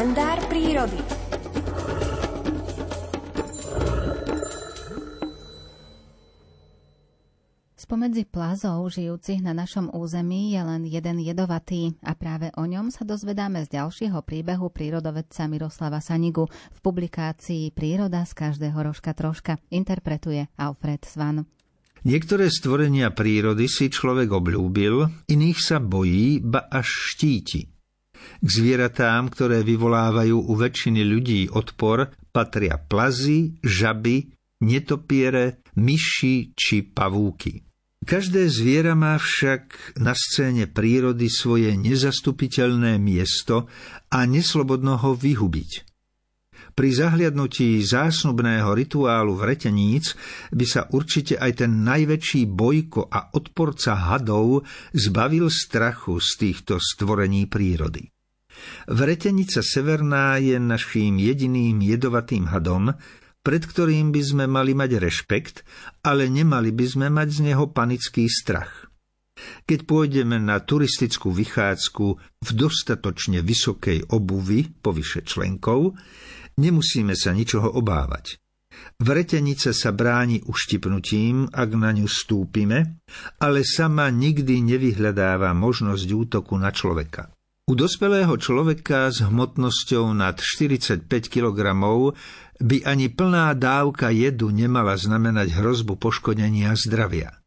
kalendár prírody. Spomedzi plazov žijúcich na našom území je len jeden jedovatý a práve o ňom sa dozvedáme z ďalšieho príbehu prírodovedca Miroslava Sanigu v publikácii Príroda z každého rožka troška interpretuje Alfred Svan. Niektoré stvorenia prírody si človek obľúbil, iných sa bojí, ba až štíti. K zvieratám, ktoré vyvolávajú u väčšiny ľudí odpor, patria plazy, žaby, netopiere, myši či pavúky. Každé zviera má však na scéne prírody svoje nezastupiteľné miesto a neslobodno ho vyhubiť. Pri zahliadnutí zásnubného rituálu vreteníc by sa určite aj ten najväčší bojko a odporca hadov zbavil strachu z týchto stvorení prírody. Vretenica severná je naším jediným jedovatým hadom, pred ktorým by sme mali mať rešpekt, ale nemali by sme mať z neho panický strach. Keď pôjdeme na turistickú vychádzku v dostatočne vysokej obuvi, povyše členkov, Nemusíme sa ničoho obávať. Vretenica sa bráni uštipnutím, ak na ňu stúpime, ale sama nikdy nevyhľadáva možnosť útoku na človeka. U dospelého človeka s hmotnosťou nad 45 kg by ani plná dávka jedu nemala znamenať hrozbu poškodenia zdravia.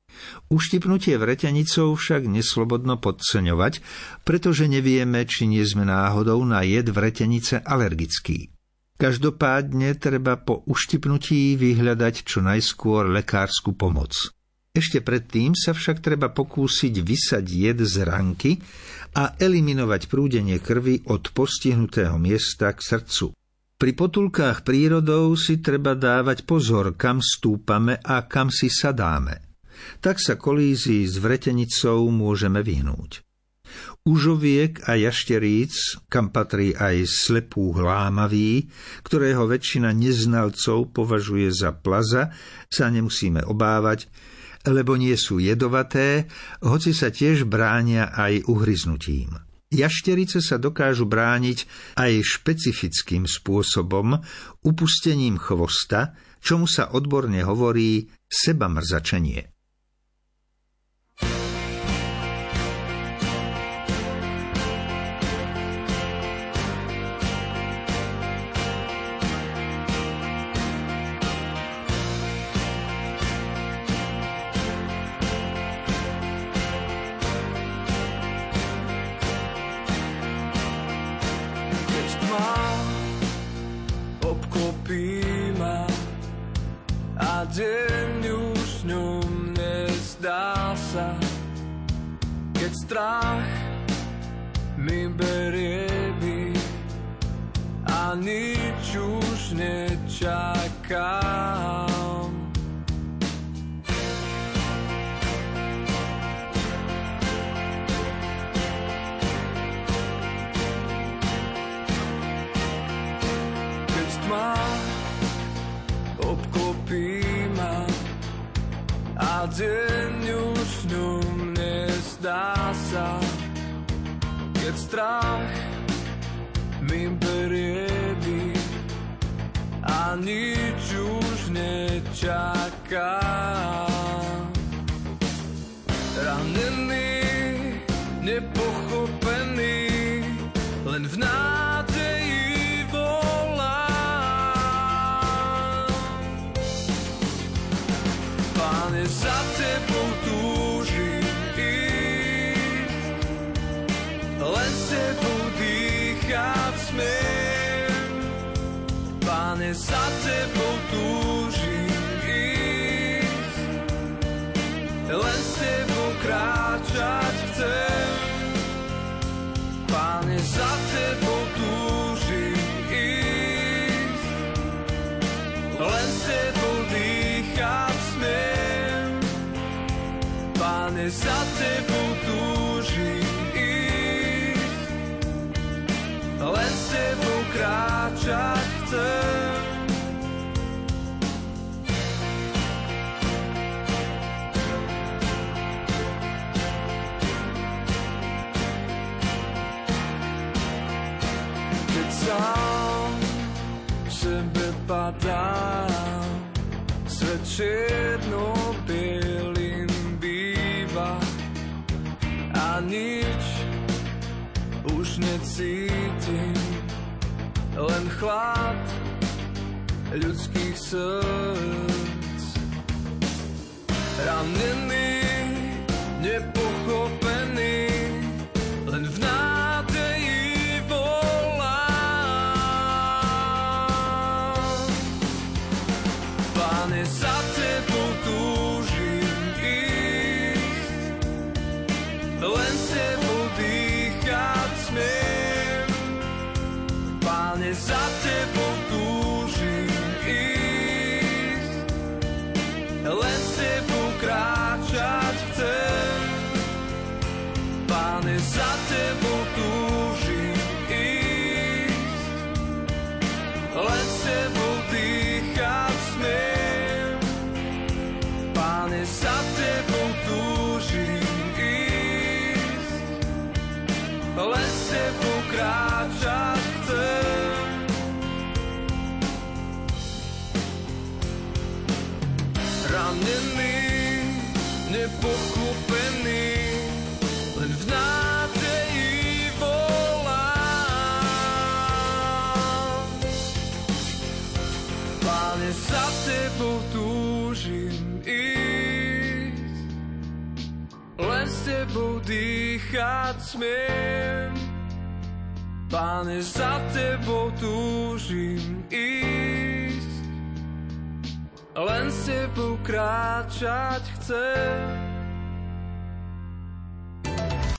Uštipnutie vretenicou však neslobodno podceňovať, pretože nevieme, či nie sme náhodou na jed vretenice alergický. Každopádne treba po uštipnutí vyhľadať čo najskôr lekárskú pomoc. Ešte predtým sa však treba pokúsiť vysať jed z ranky a eliminovať prúdenie krvi od postihnutého miesta k srdcu. Pri potulkách prírodou si treba dávať pozor, kam stúpame a kam si sadáme. Tak sa kolízii s vretenicou môžeme vyhnúť. Užoviek a jašteríc, kam patrí aj slepú hlámavý, ktorého väčšina neznalcov považuje za plaza, sa nemusíme obávať, lebo nie sú jedovaté, hoci sa tiež bránia aj uhryznutím. Jašterice sa dokážu brániť aj špecifickým spôsobom, upustením chvosta, čomu sa odborne hovorí sebamrzačenie. Deň už ňom nezdá sa, keď strach mi berie by a nič už nečakám. Deň už ňom nezdá sa, keď strach mi berie by a nič už nečaká. Pane, za tebou túžim ísť, len. Pane, za tebou túžim Pane, za tebou túžim ísť, len s tebou kráčať chcem. Keď sám sebe padám. Svet čierno nič už necítim, len chlad ľudských srdc. Ranený, nepochopený, Ranený, nepochopený, len v nádeji volám. Páne, za tebou túžim ísť, len s tebou dýchať smiem. Páne, za tebou túžim ísť, len s tebou kráčať chcem.